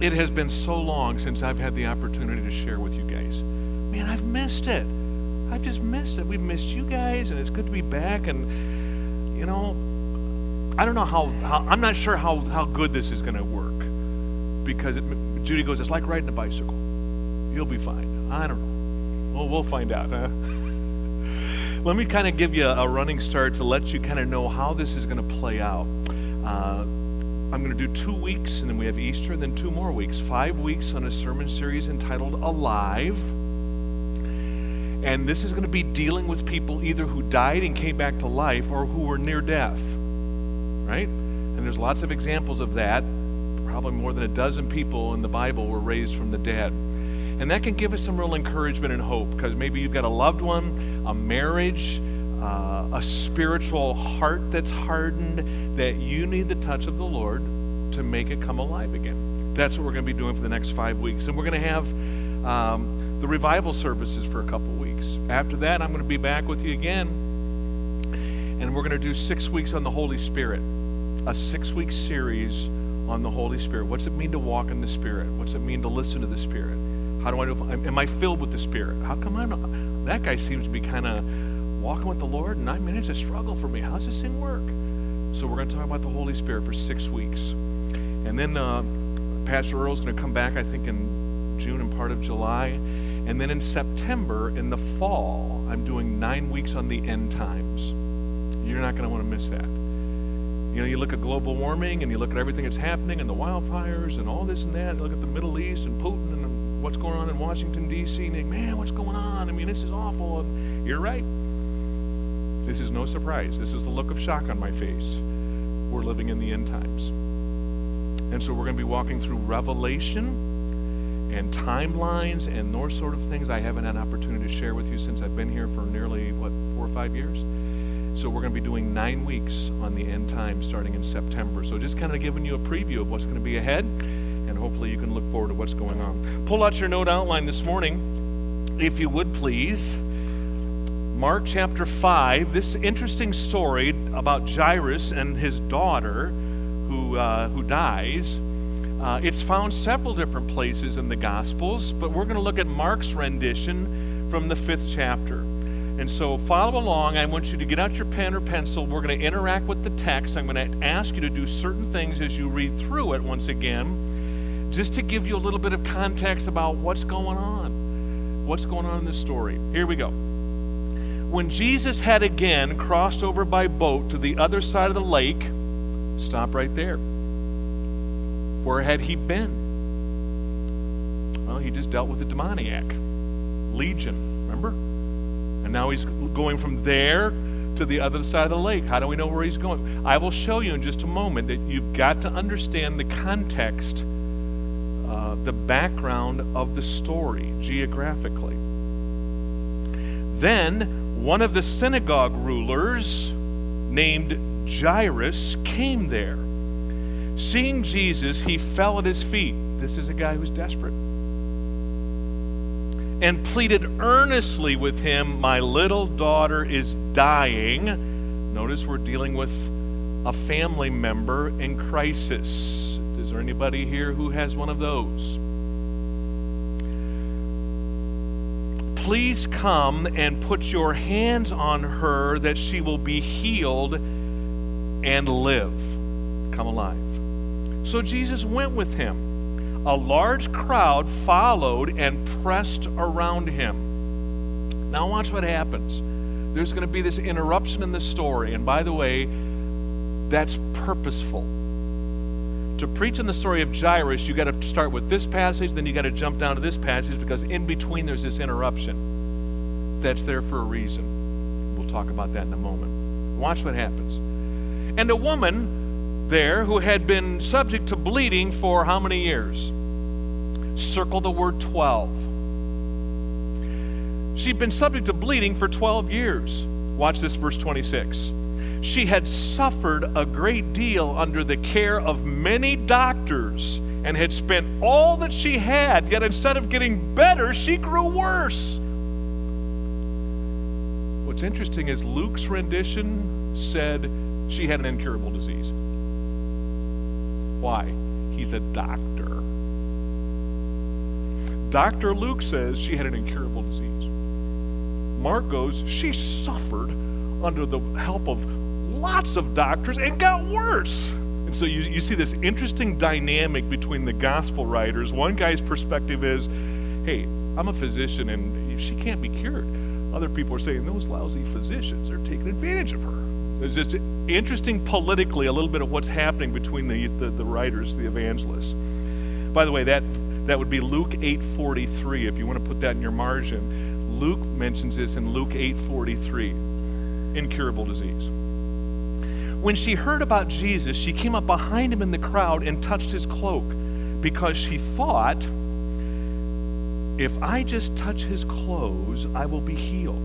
it has been so long since I've had the opportunity to share with you guys. Man, I've missed it. I've just missed it. We've missed you guys, and it's good to be back. And, you know, I don't know how, how I'm not sure how, how good this is going to work because it, Judy goes, it's like riding a bicycle. You'll be fine. I don't know. Well, we'll find out, huh? Let me kind of give you a running start to let you kind of know how this is going to play out. Uh, I'm going to do two weeks, and then we have Easter, and then two more weeks. Five weeks on a sermon series entitled Alive. And this is going to be dealing with people either who died and came back to life or who were near death. Right? And there's lots of examples of that. Probably more than a dozen people in the Bible were raised from the dead. And that can give us some real encouragement and hope because maybe you've got a loved one, a marriage, uh, a spiritual heart that's hardened, that you need the touch of the Lord to make it come alive again. That's what we're going to be doing for the next five weeks. And we're going to have um, the revival services for a couple weeks. After that, I'm going to be back with you again. And we're going to do six weeks on the Holy Spirit, a six week series on the Holy Spirit. What's it mean to walk in the Spirit? What's it mean to listen to the Spirit? How do I know if am I filled with the Spirit? How come I'm not? That guy seems to be kind of walking with the Lord, and I mean, it's a struggle for me. How's this thing work? So we're going to talk about the Holy Spirit for six weeks. And then uh, Pastor Earl's going to come back, I think, in June and part of July. And then in September, in the fall, I'm doing nine weeks on the end times. You're not going to want to miss that. You know, you look at global warming and you look at everything that's happening and the wildfires and all this and that. Look at the Middle East and Putin and what's going on in Washington, D.C., and think, man, what's going on? I mean, this is awful. And you're right. This is no surprise. This is the look of shock on my face. We're living in the end times. And so we're going to be walking through Revelation and timelines and those sort of things I haven't had an opportunity to share with you since I've been here for nearly, what, four or five years? So we're going to be doing nine weeks on the end times starting in September. So just kind of giving you a preview of what's going to be ahead and hopefully you can look forward to what's going on. Pull out your note outline this morning, if you would please. Mark chapter 5, this interesting story about Jairus and his daughter who, uh, who dies. Uh, it's found several different places in the Gospels, but we're going to look at Mark's rendition from the fifth chapter. And so follow along. I want you to get out your pen or pencil. We're going to interact with the text. I'm going to ask you to do certain things as you read through it once again just to give you a little bit of context about what's going on. What's going on in this story. Here we go. When Jesus had again crossed over by boat to the other side of the lake, stop right there. Where had he been? Well, he just dealt with the demoniac, Legion, remember? And now he's going from there to the other side of the lake. How do we know where he's going? I will show you in just a moment that you've got to understand the context uh, the background of the story geographically. Then one of the synagogue rulers named Jairus came there. Seeing Jesus, he fell at his feet. This is a guy who's desperate. And pleaded earnestly with him, My little daughter is dying. Notice we're dealing with a family member in crisis. Is there anybody here who has one of those? Please come and put your hands on her that she will be healed and live. Come alive. So Jesus went with him. A large crowd followed and pressed around him. Now, watch what happens. There's going to be this interruption in the story. And by the way, that's purposeful to preach in the story of Jairus, you got to start with this passage, then you got to jump down to this passage because in between there's this interruption that's there for a reason. We'll talk about that in a moment. Watch what happens. And a woman there who had been subject to bleeding for how many years? Circle the word 12. She'd been subject to bleeding for 12 years. Watch this, verse 26. She had suffered a great deal under the care of many doctors and had spent all that she had, yet instead of getting better, she grew worse. What's interesting is Luke's rendition said she had an incurable disease. Why? he's a doctor. Dr. Luke says she had an incurable disease. Mark goes, she suffered under the help of lots of doctors and got worse. And so you, you see this interesting dynamic between the gospel writers. One guy's perspective is, hey, I'm a physician and she can't be cured. Other people are saying those lousy physicians are taking advantage of her. There's just interesting politically a little bit of what's happening between the, the, the writers, the evangelists. By the way, that, that would be Luke 8.43 if you want to put that in your margin. Luke mentions this in Luke 8.43, incurable disease. When she heard about Jesus, she came up behind him in the crowd and touched his cloak because she thought, if I just touch his clothes, I will be healed.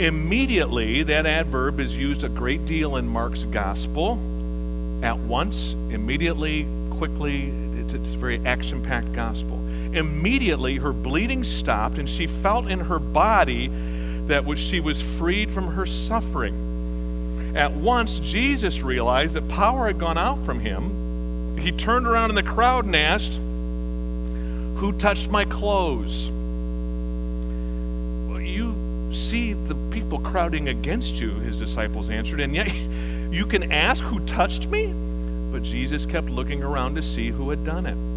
Immediately, that adverb is used a great deal in Mark's gospel. At once, immediately, quickly, it's, a very action packed gospel. Immediately, her bleeding stopped, and she felt in her body that she was freed from her suffering. At once, Jesus realized that power had gone out from him. He turned around in the crowd and asked, who touched my clothes? Well, you see the people crowding against you, his disciples answered, and yet you can ask who touched me? But Jesus kept looking around to see who had done it.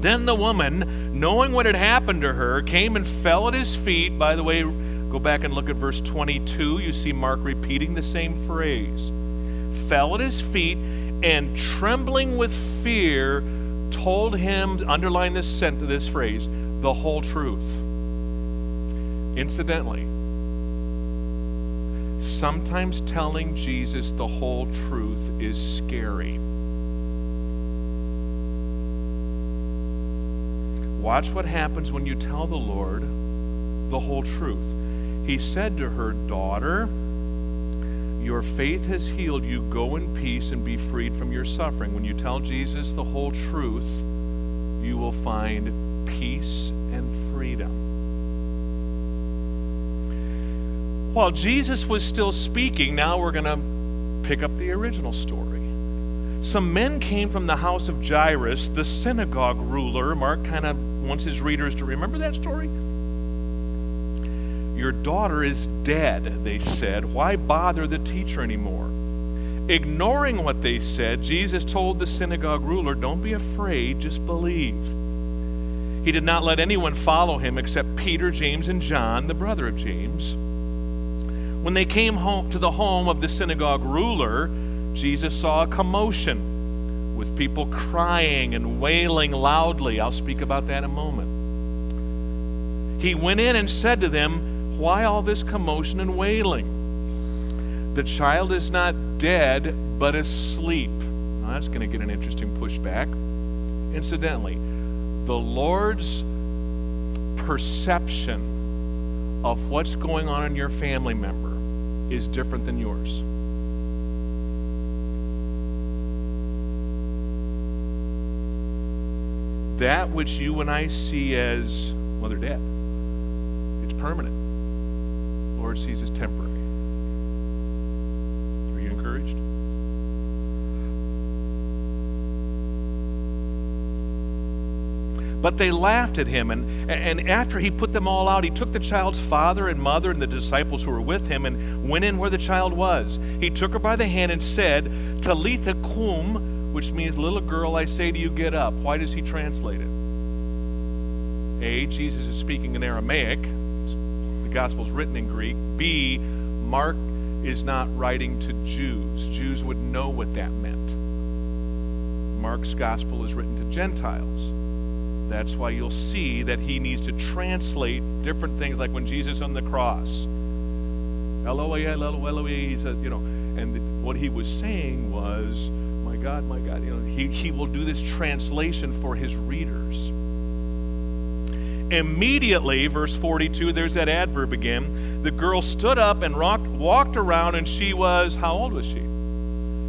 Then the woman, knowing what had happened to her, came and fell at his feet. By the way, go back and look at verse 22. You see Mark repeating the same phrase. Fell at his feet and trembling with fear, told him, underline this, sent, this phrase, the whole truth. Incidentally, sometimes telling Jesus the whole truth is scary. Watch what happens when you tell the Lord the whole truth. He said to her, Daughter, your faith has healed you. Go in peace and be freed from your suffering. When you tell Jesus the whole truth, you will find peace and freedom. While Jesus was still speaking, now we're going to pick up the original story. Some men came from the house of Jairus, the synagogue ruler. Mark kind of wants his readers to remember that story. Your daughter is dead, they said. Why bother the teacher anymore? Ignoring what they said, Jesus told the synagogue ruler, Don't be afraid, just believe. He did not let anyone follow him except Peter, James, and John, the brother of James. When they came home to the home of the synagogue ruler, Jesus saw a commotion with people crying and wailing loudly. I'll speak about that in a moment. He went in and said to them, why all this commotion and wailing? The child is not dead, but asleep. Now, that's going to get an interesting pushback. Incidentally, the Lord's perception of what's going on in your family member is different than yours. That which you and I see as, they're dead, it's permanent. Lord sees as temporary. Are you encouraged? But they laughed at him, and, and after he put them all out, he took the child's father and mother and the disciples who were with him and went in where the child was. He took her by the hand and said, Talitha cum, which means, little girl, I say to you, get up. Why does he translate it? A, Jesus is speaking in Aramaic, the gospel is written in Greek. B, Mark is not writing to Jews. Jews would know what that meant. Mark's gospel is written to Gentiles. That's why you'll see that he needs to translate different things, like when Jesus on the cross, Eloi, Eloi, Eloi, he says, you know, and what he was saying was, my God, my God, you know, he, he will do this translation for his readers. Immediately, verse 42, there's that adverb again. The girl stood up and rocked, walked around, and she was, how old was she?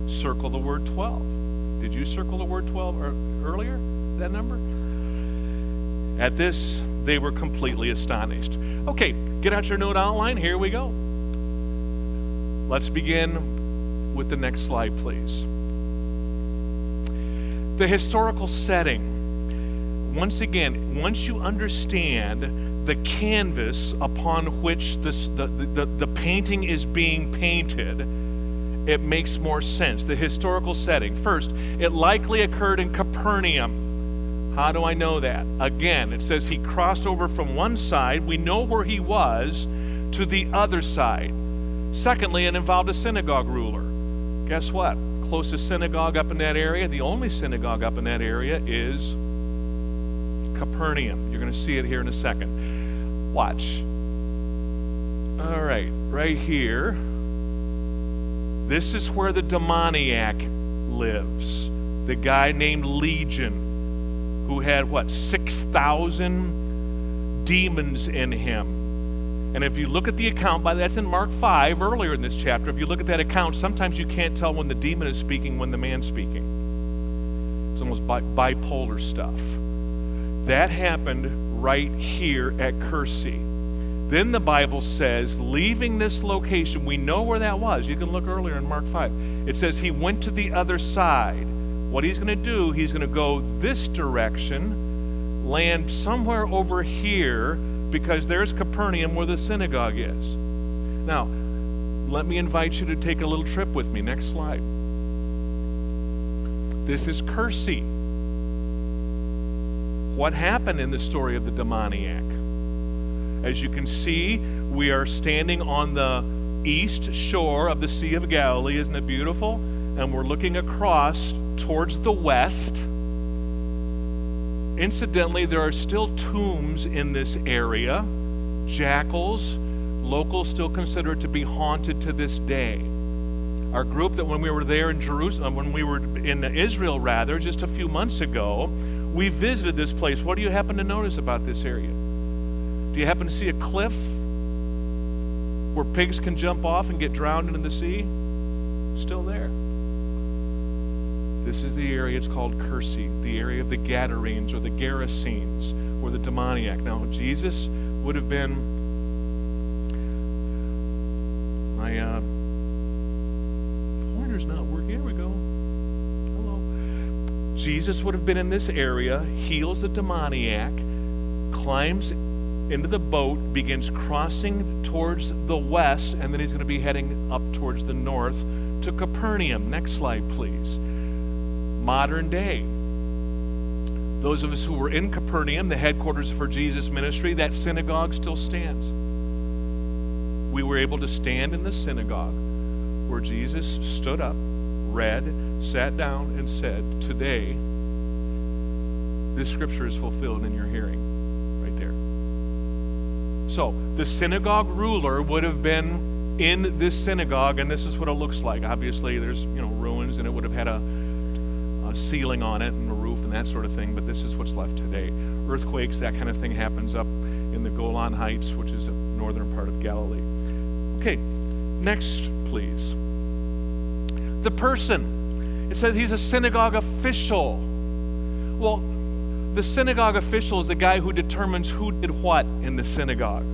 Circle the word 12. Did you circle the word 12 earlier, that number? At this, they were completely astonished. Okay, get out your note outline. Here we go. Let's begin with the next slide, please. The historical setting, once again, once you understand the canvas upon which this, the, the, the painting is being painted, it makes more sense. The historical setting. First, it likely occurred in Capernaum. How do I know that? Again, it says he crossed over from one side, we know where he was, to the other side. Secondly, it involved a synagogue ruler. Guess what? Closest synagogue up in that area, the only synagogue up in that area is Capernaum. You're going to see it here in a second. Watch. All right, right here. This is where the demoniac lives. The guy named Legion, who had what, 6,000 demons in him. And if you look at the account, by that's in Mark 5 earlier in this chapter, if you look at that account, sometimes you can't tell when the demon is speaking, when the man's speaking. It's almost bi- bipolar stuff. That happened right here at Kursi. Then the Bible says, leaving this location, we know where that was. You can look earlier in Mark 5. It says he went to the other side. What he's going to do, he's going to go this direction, land somewhere over here, because there's Capernaum where the synagogue is. Now, let me invite you to take a little trip with me. Next slide. This is Kursi. What happened in the story of the demoniac? As you can see, we are standing on the east shore of the Sea of Galilee. Isn't it beautiful? And we're looking across towards the west Incidentally, there are still tombs in this area. Jackals, locals still consider it to be haunted to this day. Our group that when we were there in Jerusalem, when we were in Israel rather, just a few months ago, we visited this place. What do you happen to notice about this area? Do you happen to see a cliff where pigs can jump off and get drowned into the sea? Still there. The area, it's called Kursi, the area of the Gadarenes or the Gerasenes, or the demoniac. Now, Jesus would have been my uh, pointer's not working. Here we go. Hello. Jesus would have been in this area, heals the demoniac, climbs into the boat, begins crossing towards the west, and then he's going to be heading up towards the north to Capernaum. Next slide, please modern day. Those of us who were in Capernaum, the headquarters for Jesus' ministry, that synagogue still stands. We were able to stand in the synagogue where Jesus stood up, read, sat down, and said, Today, this scripture is fulfilled in your hearing. Right there. So, the synagogue ruler would have been in this synagogue, and this is what it looks like. Obviously, there's you know ruins, and it would have had a a ceiling on it and a roof and that sort of thing, but this is what's left today. Earthquakes, that kind of thing happens up in the Golan Heights, which is a northern part of Galilee. Okay, next, please. The person. It says he's a synagogue official. Well, the synagogue official is the guy who determines who did what in the synagogue.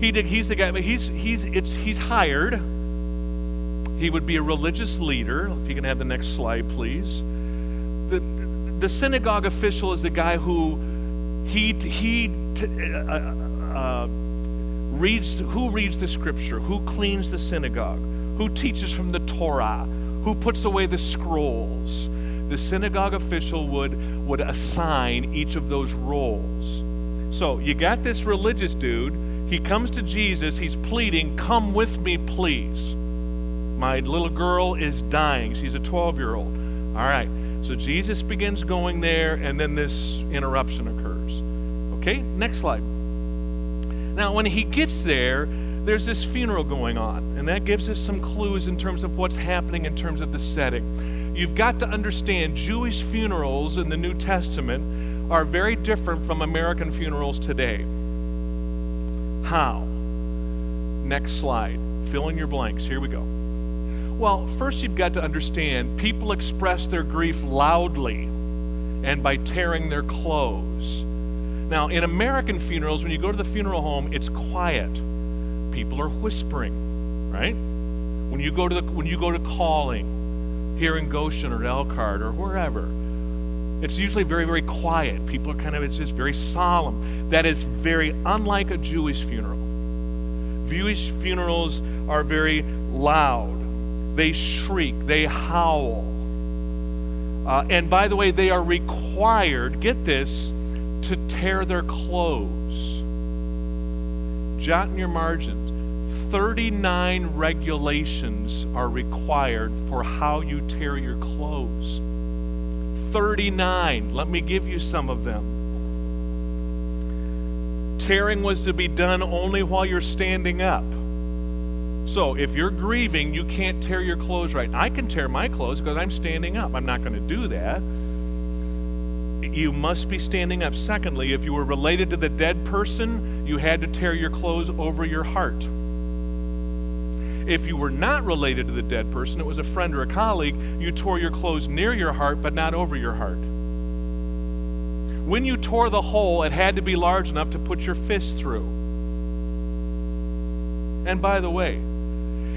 He did, he's the guy, but he's, he's, it's, he's hired he would be a religious leader. If you can have the next slide, please. The, the synagogue official is the guy who he, he uh, uh, reads, who reads the scripture, who cleans the synagogue, who teaches from the Torah, who puts away the scrolls. The synagogue official would, would assign each of those roles. So you got this religious dude. He comes to Jesus. He's pleading, Come with me, please. My little girl is dying. She's a 12 year old. All right. So Jesus begins going there, and then this interruption occurs. Okay, next slide. Now, when he gets there, there's this funeral going on, and that gives us some clues in terms of what's happening in terms of the setting. You've got to understand Jewish funerals in the New Testament are very different from American funerals today. How? Next slide. Fill in your blanks. Here we go. Well, first you've got to understand people express their grief loudly and by tearing their clothes. Now, in American funerals, when you go to the funeral home, it's quiet. People are whispering, right? When you go to the when you go to calling, here in Goshen or Elkhart or wherever. It's usually very, very quiet. People are kind of, it's just very solemn. That is very unlike a Jewish funeral. Jewish funerals are very loud, they shriek, they howl. Uh, and by the way, they are required, get this, to tear their clothes. Jot in your margins 39 regulations are required for how you tear your clothes. 39. Let me give you some of them. Tearing was to be done only while you're standing up. So if you're grieving, you can't tear your clothes right. I can tear my clothes because I'm standing up. I'm not going to do that. You must be standing up. Secondly, if you were related to the dead person, you had to tear your clothes over your heart. If you were not related to the dead person, it was a friend or a colleague, you tore your clothes near your heart but not over your heart. When you tore the hole, it had to be large enough to put your fist through. And by the way,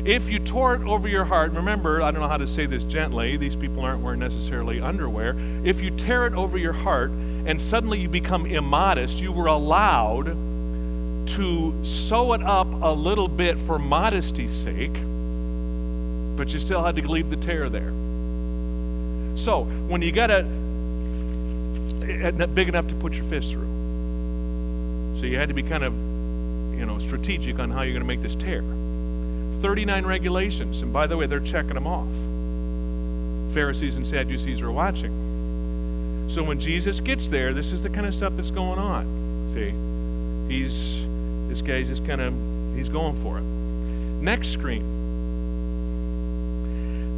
if you tore it over your heart, remember, I don't know how to say this gently, these people aren't wearing necessarily underwear. If you tear it over your heart and suddenly you become immodest, you were allowed to sew it up a little bit for modesty's sake, but you still had to leave the tear there. So when you got a big enough to put your fist through, so you had to be kind of, you know, strategic on how you're going to make this tear. 39 regulations, and by the way, they're checking them off. Pharisees and Sadducees are watching. So when Jesus gets there, this is the kind of stuff that's going on. See, he's this guy's just kind of, he's going for it. Next screen.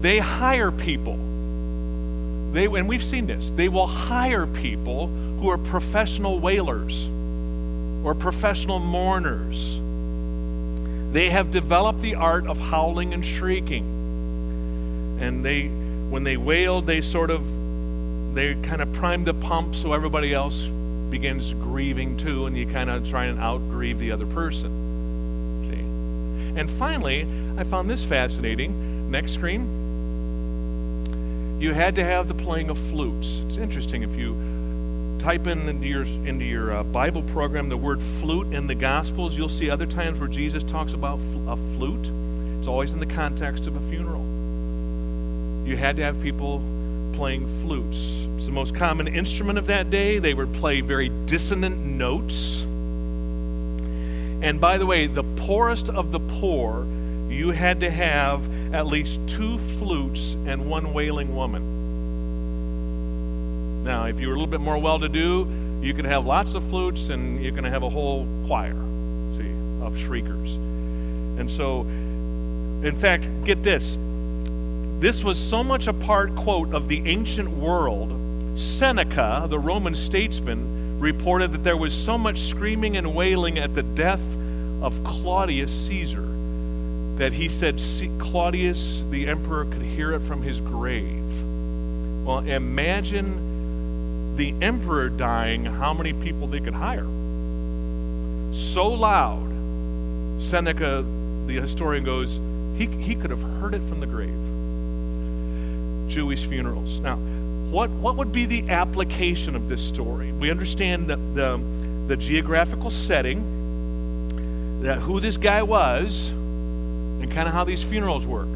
They hire people. They, and we've seen this. They will hire people who are professional wailers or professional mourners. They have developed the art of howling and shrieking. And they, when they wailed, they sort of, they kind of primed the pump so everybody else begins grieving too, and you kind of try and out grieve the other person. See? And finally, I found this fascinating. Next screen. You had to have the playing of flutes. It's interesting if you type in into your into your uh, Bible program the word flute in the Gospels, you'll see other times where Jesus talks about fl- a flute. It's always in the context of a funeral. You had to have people playing flutes. It's the most common instrument of that day. They would play very dissonant notes. And by the way, the poorest of the poor, you had to have at least two flutes and one wailing woman. Now, if you were a little bit more well to do, you could have lots of flutes and you're going to have a whole choir, see, of shriekers. And so, in fact, get this this was so much a part, quote, of the ancient world. Seneca, the Roman statesman, reported that there was so much screaming and wailing at the death of Claudius Caesar that he said Claudius, the emperor, could hear it from his grave. Well, imagine the emperor dying, how many people they could hire. So loud, Seneca, the historian, goes, he, he could have heard it from the grave. Jewish funerals. Now, what, what would be the application of this story? We understand the, the, the geographical setting, that who this guy was, and kind of how these funerals work.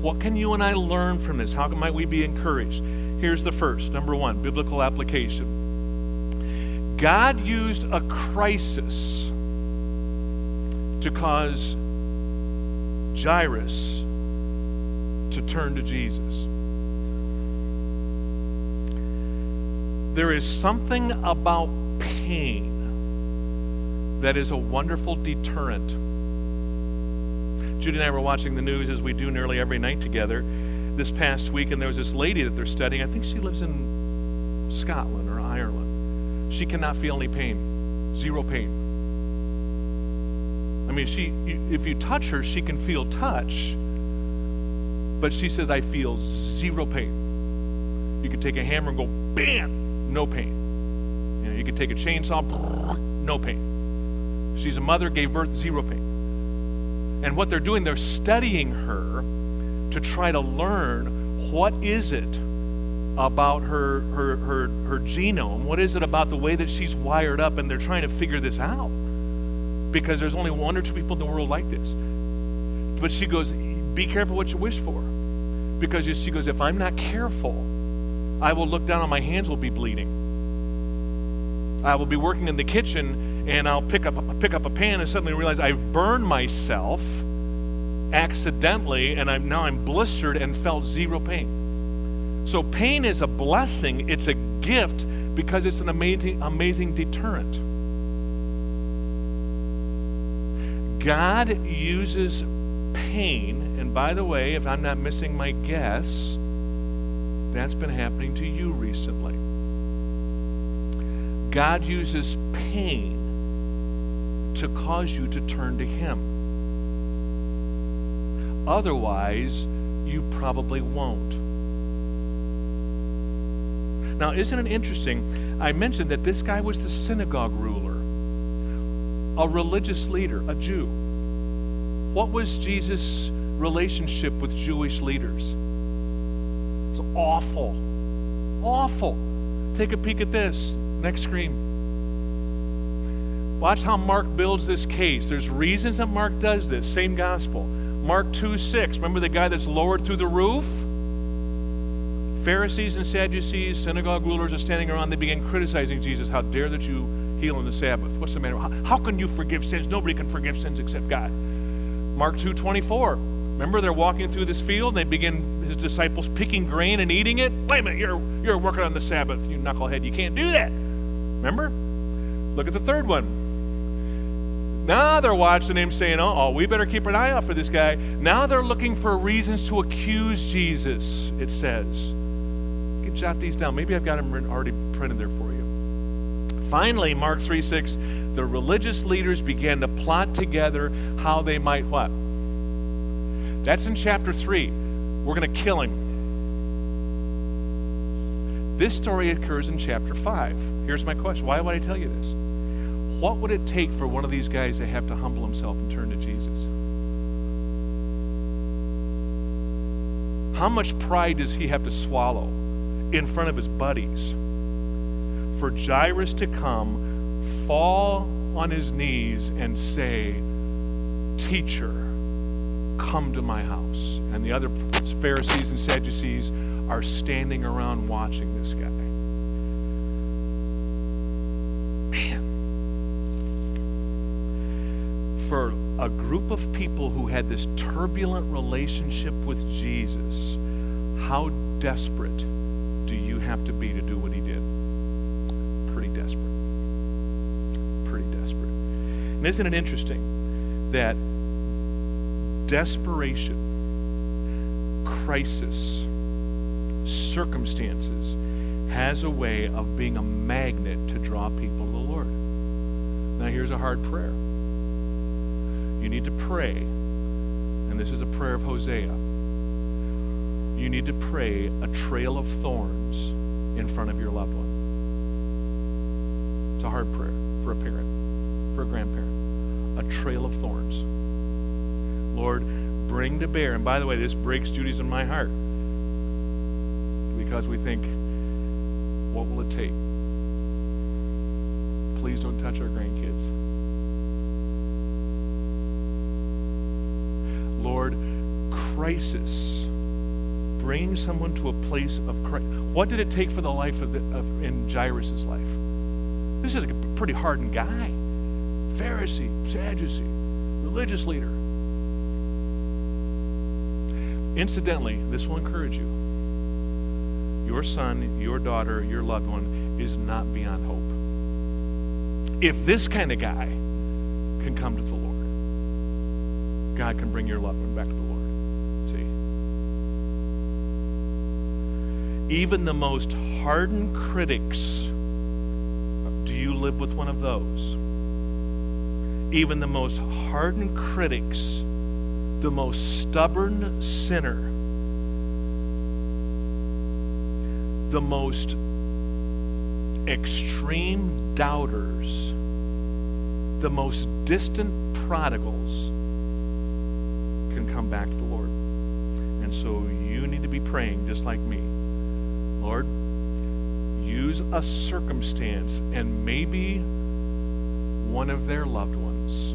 What can you and I learn from this? How might we be encouraged? Here's the first number one biblical application. God used a crisis to cause Jairus to turn to Jesus. There is something about pain that is a wonderful deterrent. Judy and I were watching the news as we do nearly every night together this past week, and there was this lady that they're studying. I think she lives in Scotland or Ireland. She cannot feel any pain, zero pain. I mean, she, if you touch her, she can feel touch, but she says, I feel zero pain. You can take a hammer and go, bam, no pain. You know, you could take a chainsaw, no pain. She's a mother, gave birth, zero pain. And what they're doing, they're studying her to try to learn what is it about her, her, her, her genome? What is it about the way that she's wired up? And they're trying to figure this out because there's only one or two people in the world like this. But she goes, Be careful what you wish for. Because she goes, If I'm not careful, I will look down and my hands will be bleeding. I will be working in the kitchen and I'll pick up, pick up a pan and suddenly realize I've burned myself accidentally and I'm, now I'm blistered and felt zero pain. So pain is a blessing, it's a gift because it's an amazing, amazing deterrent. God uses pain, and by the way, if I'm not missing my guess, that's been happening to you recently. God uses pain to cause you to turn to Him. Otherwise, you probably won't. Now, isn't it interesting? I mentioned that this guy was the synagogue ruler, a religious leader, a Jew. What was Jesus' relationship with Jewish leaders? It's awful. Awful. Take a peek at this. Next screen. Watch how Mark builds this case. There's reasons that Mark does this. Same gospel. Mark 2 6. Remember the guy that's lowered through the roof? Pharisees and Sadducees, synagogue rulers are standing around. They begin criticizing Jesus. How dare that you heal on the Sabbath? What's the matter? How, how can you forgive sins? Nobody can forgive sins except God. Mark 2 24. Remember, they're walking through this field and they begin, his disciples, picking grain and eating it. Wait a minute, you're, you're working on the Sabbath, you knucklehead. You can't do that. Remember? Look at the third one. Now they're watching him saying, oh, we better keep an eye out for this guy. Now they're looking for reasons to accuse Jesus, it says. You can jot these down. Maybe I've got them already printed there for you. Finally, Mark 3 6, the religious leaders began to plot together how they might what? That's in chapter 3. We're going to kill him. This story occurs in chapter 5. Here's my question Why would I tell you this? What would it take for one of these guys to have to humble himself and turn to Jesus? How much pride does he have to swallow in front of his buddies for Jairus to come, fall on his knees, and say, Teacher, come to my house? And the other Pharisees and Sadducees are standing around watching this guy. For a group of people who had this turbulent relationship with Jesus, how desperate do you have to be to do what he did? Pretty desperate. Pretty desperate. And isn't it interesting that desperation, crisis, circumstances has a way of being a magnet to draw people to the Lord? Now, here's a hard prayer you need to pray, and this is a prayer of Hosea. You need to pray a trail of thorns in front of your loved one. It's a hard prayer for a parent, for a grandparent. A trail of thorns. Lord, bring to bear. And by the way, this breaks Judy's in my heart because we think, what will it take? Please don't touch our grandkids. Lord, crisis. Bring someone to a place of crisis. What did it take for the life of, the, of in Jairus' life? This is a pretty hardened guy. Pharisee, Sadducee, religious leader. Incidentally, this will encourage you. Your son, your daughter, your loved one is not beyond hope. If this kind of guy can come to the God can bring your loved one back to the Lord. See? Even the most hardened critics, do you live with one of those? Even the most hardened critics, the most stubborn sinner, the most extreme doubters, the most distant prodigals come back to the Lord. And so you need to be praying just like me. Lord, use a circumstance and maybe one of their loved ones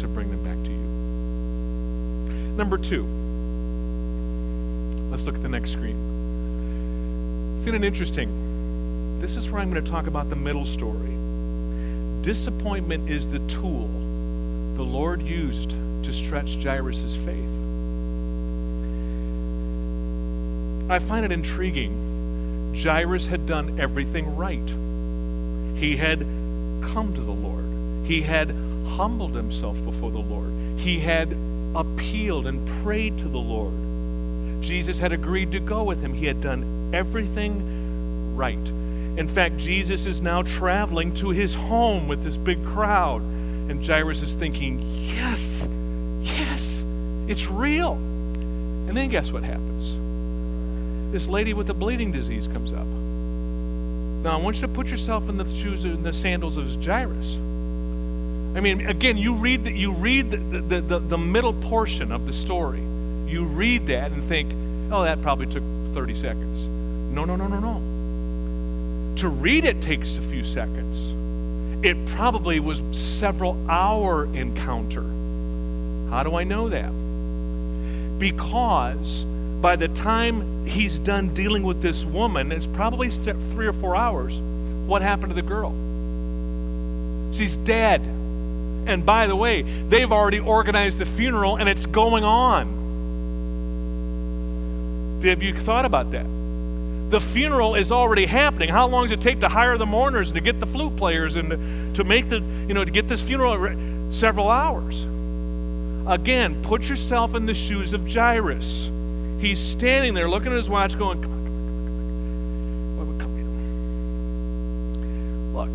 to bring them back to you. Number two, let's look at the next screen. Isn't it interesting? This is where I'm going to talk about the middle story. Disappointment is the tool the Lord used to stretch Jairus' faith. I find it intriguing. Jairus had done everything right. He had come to the Lord. He had humbled himself before the Lord. He had appealed and prayed to the Lord. Jesus had agreed to go with him. He had done everything right. In fact, Jesus is now traveling to his home with this big crowd. And Jairus is thinking, yes, yes, it's real. And then guess what happens? This lady with the bleeding disease comes up. Now, I want you to put yourself in the shoes and the sandals of Jairus. I mean, again, you read, the, you read the, the, the, the middle portion of the story. You read that and think, oh, that probably took 30 seconds. No, no, no, no, no. To read it takes a few seconds it probably was several hour encounter. How do I know that? Because by the time he's done dealing with this woman, it's probably three or four hours. What happened to the girl? She's dead. And by the way, they've already organized the funeral and it's going on. Have you thought about that? The funeral is already happening. How long does it take to hire the mourners and to get the flute players and to, to make the, you know, to get this funeral? Several hours. Again, put yourself in the shoes of Jairus. He's standing there looking at his watch going, come on, come on, come on. Look,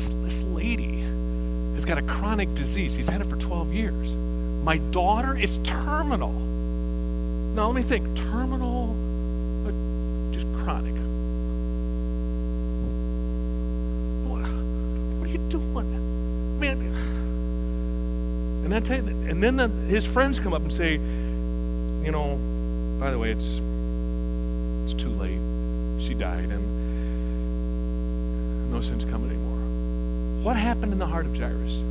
this, this lady has got a chronic disease. He's had it for 12 years. My daughter is terminal. Now, let me think terminal What, what are you doing? Man. And, I tell you, and then the, his friends come up and say, you know, by the way, it's it's too late. She died, and no sense coming anymore. What happened in the heart of Jairus?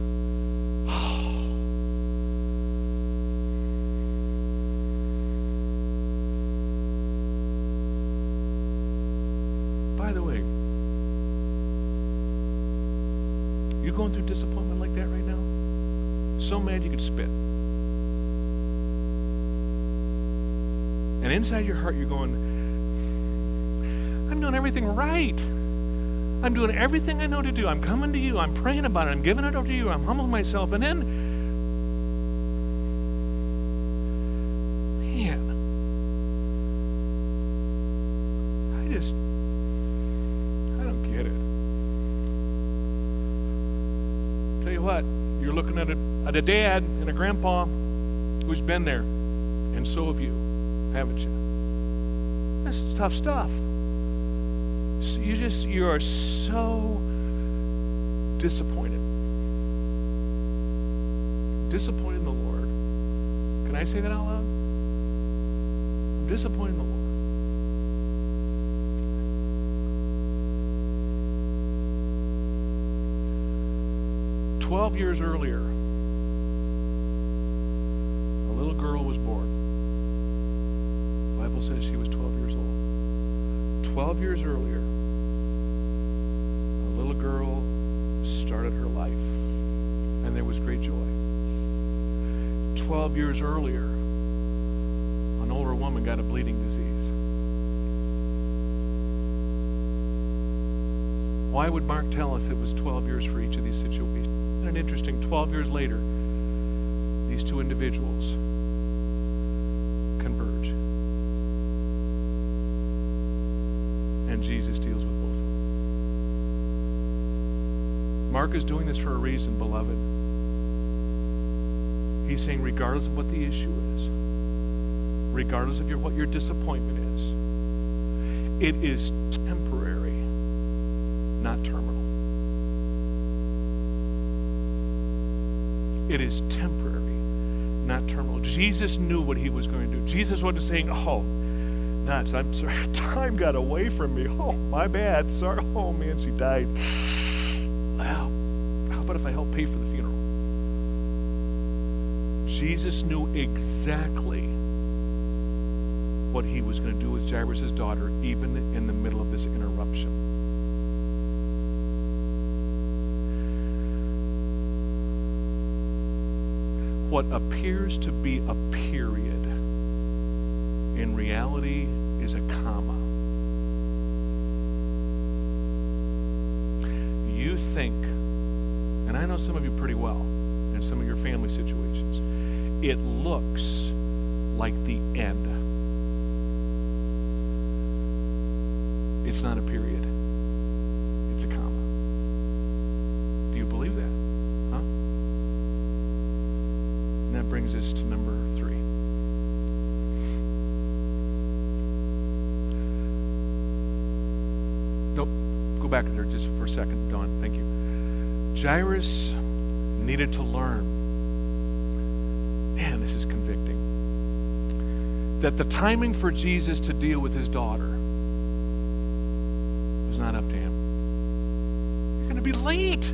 going through disappointment like that right now? So mad you could spit. And inside your heart, you're going, I'm doing everything right. I'm doing everything I know to do. I'm coming to you. I'm praying about it. I'm giving it over to you. I'm humbling myself. And then, man, I just what? You're looking at a, at a dad and a grandpa who's been there, and so have you, haven't you? That's tough stuff. So you just, you are so disappointed. Disappointed in the Lord. Can I say that out loud? I'm disappointed in the Lord. 12 years earlier, a little girl was born. The Bible says she was 12 years old. 12 years earlier, a little girl started her life, and there was great joy. 12 years earlier, an older woman got a bleeding disease. Why would Mark tell us it was 12 years for each of these situations? Isn't interesting? 12 years later, these two individuals converge. And Jesus deals with both of them. Mark is doing this for a reason, beloved. He's saying, regardless of what the issue is, regardless of your, what your disappointment is, it is temporary, not terminal. It is temporary, not terminal. Jesus knew what he was going to do. Jesus wasn't saying, oh, nuts, I'm sorry, time got away from me. Oh, my bad. Sorry. Oh, man, she died. About if I help pay for the funeral? Jesus knew exactly what he was going to do with Jairus' daughter, even in the middle of this interruption. what appears to be a period in reality is a comma. You think, and I know some of you pretty well, and some of your family situations, it looks like the end. It's not a period. It's a comma. Do you believe that? Huh? And that brings us to number three. Nope. Go back there just for a second, Don. Thank you. Jairus needed to learn. Man, this is convicting. That the timing for Jesus to deal with his daughter was not up to him. You're going to be late.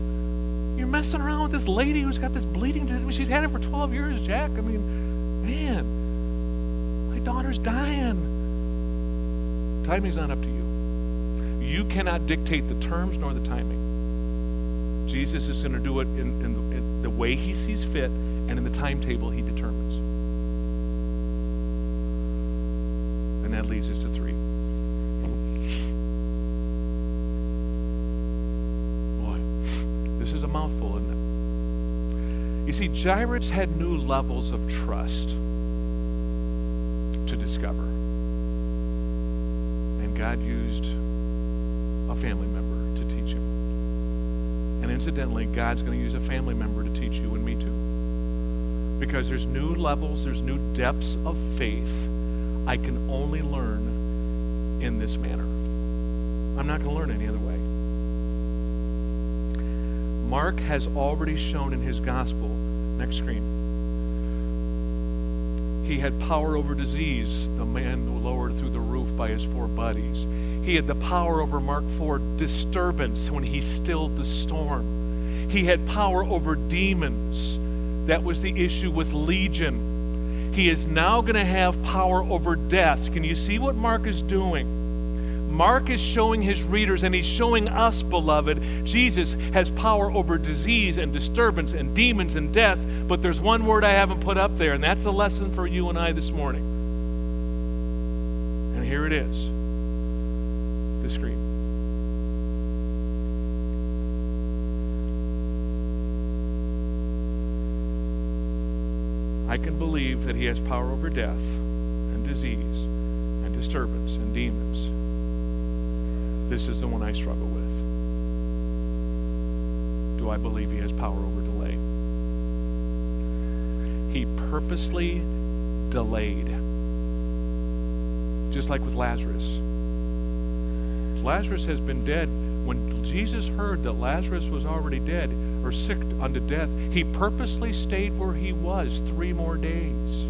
You're messing around with this lady who's got this bleeding. She's had it for 12 years, Jack. I mean, man, my daughter's dying. Timing's not up to you. You cannot dictate the terms nor the timing. Jesus is going to do it in, in, the, in the way he sees fit and in the timetable he determines. And that leads us to three. Boy, this is a mouthful, isn't it? You see, Jairus had new levels of trust to discover. And God used a family member to teach him. And incidentally, God's going to use a family member to teach you and me too. Because there's new levels, there's new depths of faith I can only learn in this manner. I'm not going to learn any other way. Mark has already shown in his gospel, next screen, he had power over disease, the man lowered through the roof by his four buddies. He had the power over Mark 4 disturbance when he stilled the storm. He had power over demons. That was the issue with Legion. He is now going to have power over death. Can you see what Mark is doing? Mark is showing his readers, and he's showing us, beloved, Jesus has power over disease and disturbance and demons and death. But there's one word I haven't put up there, and that's a lesson for you and I this morning. And here it is the screen. I can believe that he has power over death and disease and disturbance and demons. This is the one I struggle with. Do I believe he has power over delay? He purposely delayed, just like with Lazarus. Lazarus has been dead. When Jesus heard that Lazarus was already dead or sick unto death, he purposely stayed where he was three more days.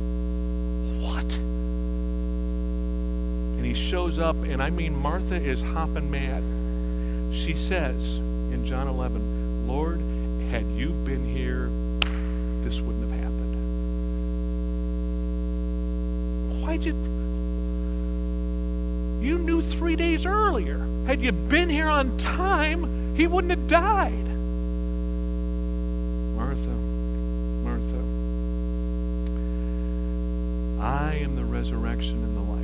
What? And he shows up, and I mean, Martha is hopping mad. She says in John 11, Lord, had you been here, this wouldn't have happened. Why'd you? You knew three days earlier. Had you been here on time, he wouldn't have died. Martha, Martha, I am the resurrection and the life.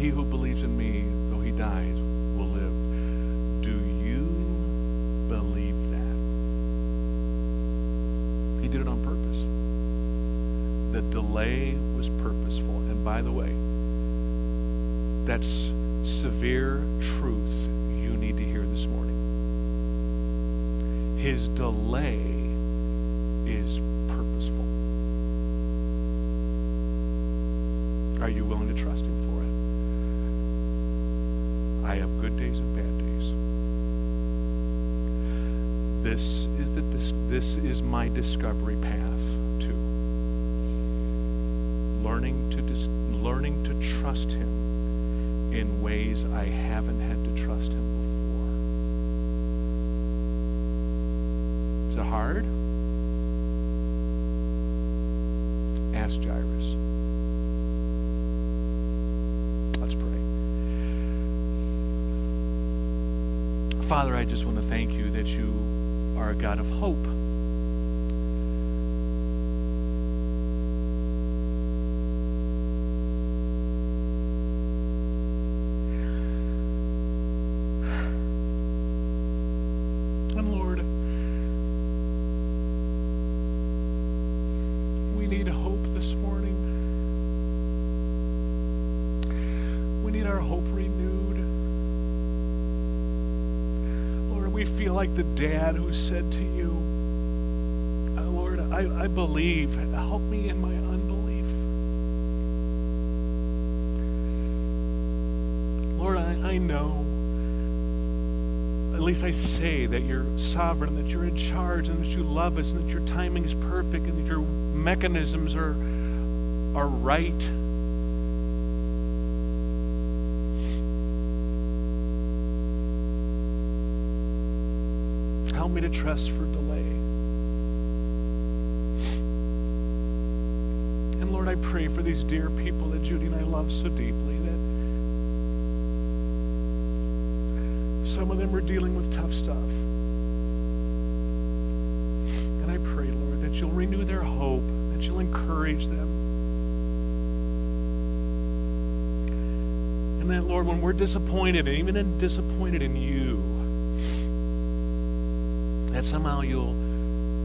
He who believes in me, though he dies, will live. Do you believe that? He did it on purpose. The delay was purposeful. And by the way, that's severe truth you need to hear this morning. His delay is purposeful. Are you willing to trust Him for it? I have good days and bad days. this is the this, this is my discovery path too. Learning to dis, learning to trust him in ways I haven't had to trust him before. Is it hard? Ask Jairus. Let's pray. Father, I just want to thank you that you are a God of hope. And Lord, we need hope this morning. We need our hope renewed. Lord, we feel like the dad who said to you, "Uh, Lord, I, I believe. Help me in my unbelief. Lord, I, I know. At least I say that you're sovereign, that you're in charge, and that you love us, and that your timing is perfect, and that your mechanisms are, are right. Me to trust for delay. And Lord, I pray for these dear people that Judy and I love so deeply that some of them are dealing with tough stuff. And I pray, Lord, that you'll renew their hope, that you'll encourage them. And that, Lord, when we're disappointed, and even in disappointed in you, that somehow you'll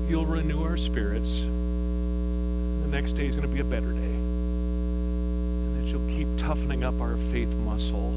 you'll renew our spirits. The next day is going to be a better day. And that you'll keep toughening up our faith muscle